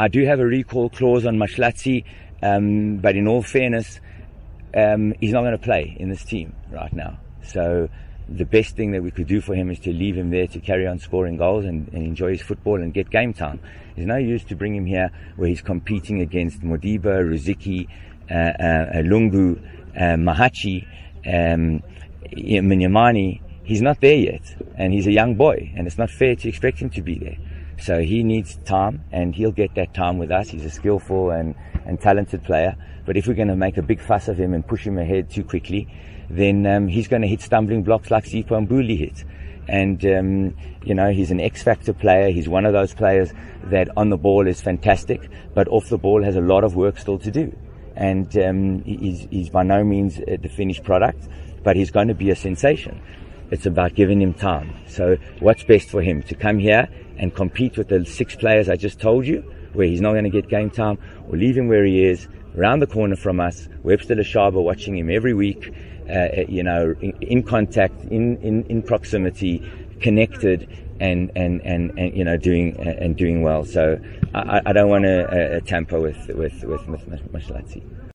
I do have a recall clause on Mahlatsi, um, but in all fairness, um, he's not going to play in this team right now. So the best thing that we could do for him is to leave him there to carry on scoring goals and, and enjoy his football and get game time. There's no use to bring him here where he's competing against Modiba, Rusike, uh, uh, Lungu, uh, Mahachi, um, Minyamani. He's not there yet, and he's a young boy, and it's not fair to expect him to be there. So he needs time, and he'll get that time with us. He's a skillful and, and talented player. But if we're going to make a big fuss of him and push him ahead too quickly, then um, he's going to hit stumbling blocks like Sipho Mbule hit. And, um, you know, he's an X factor player. He's one of those players that on the ball is fantastic, but off the ball has a lot of work still to do. And um, he's, he's by no means the finished product, but he's going to be a sensation. It's about giving him time. So, what's best for him? To come here and compete with the six players I just told you, where he's not going to get game time, or leave him where he is, around the corner from us, Webster Lashaba watching him every week, uh, you know, in, in contact, in, in, in proximity, connected, and, and, and, and you know doing and doing well. So I, I don't want to uh, tamper with with with Mahlatsi.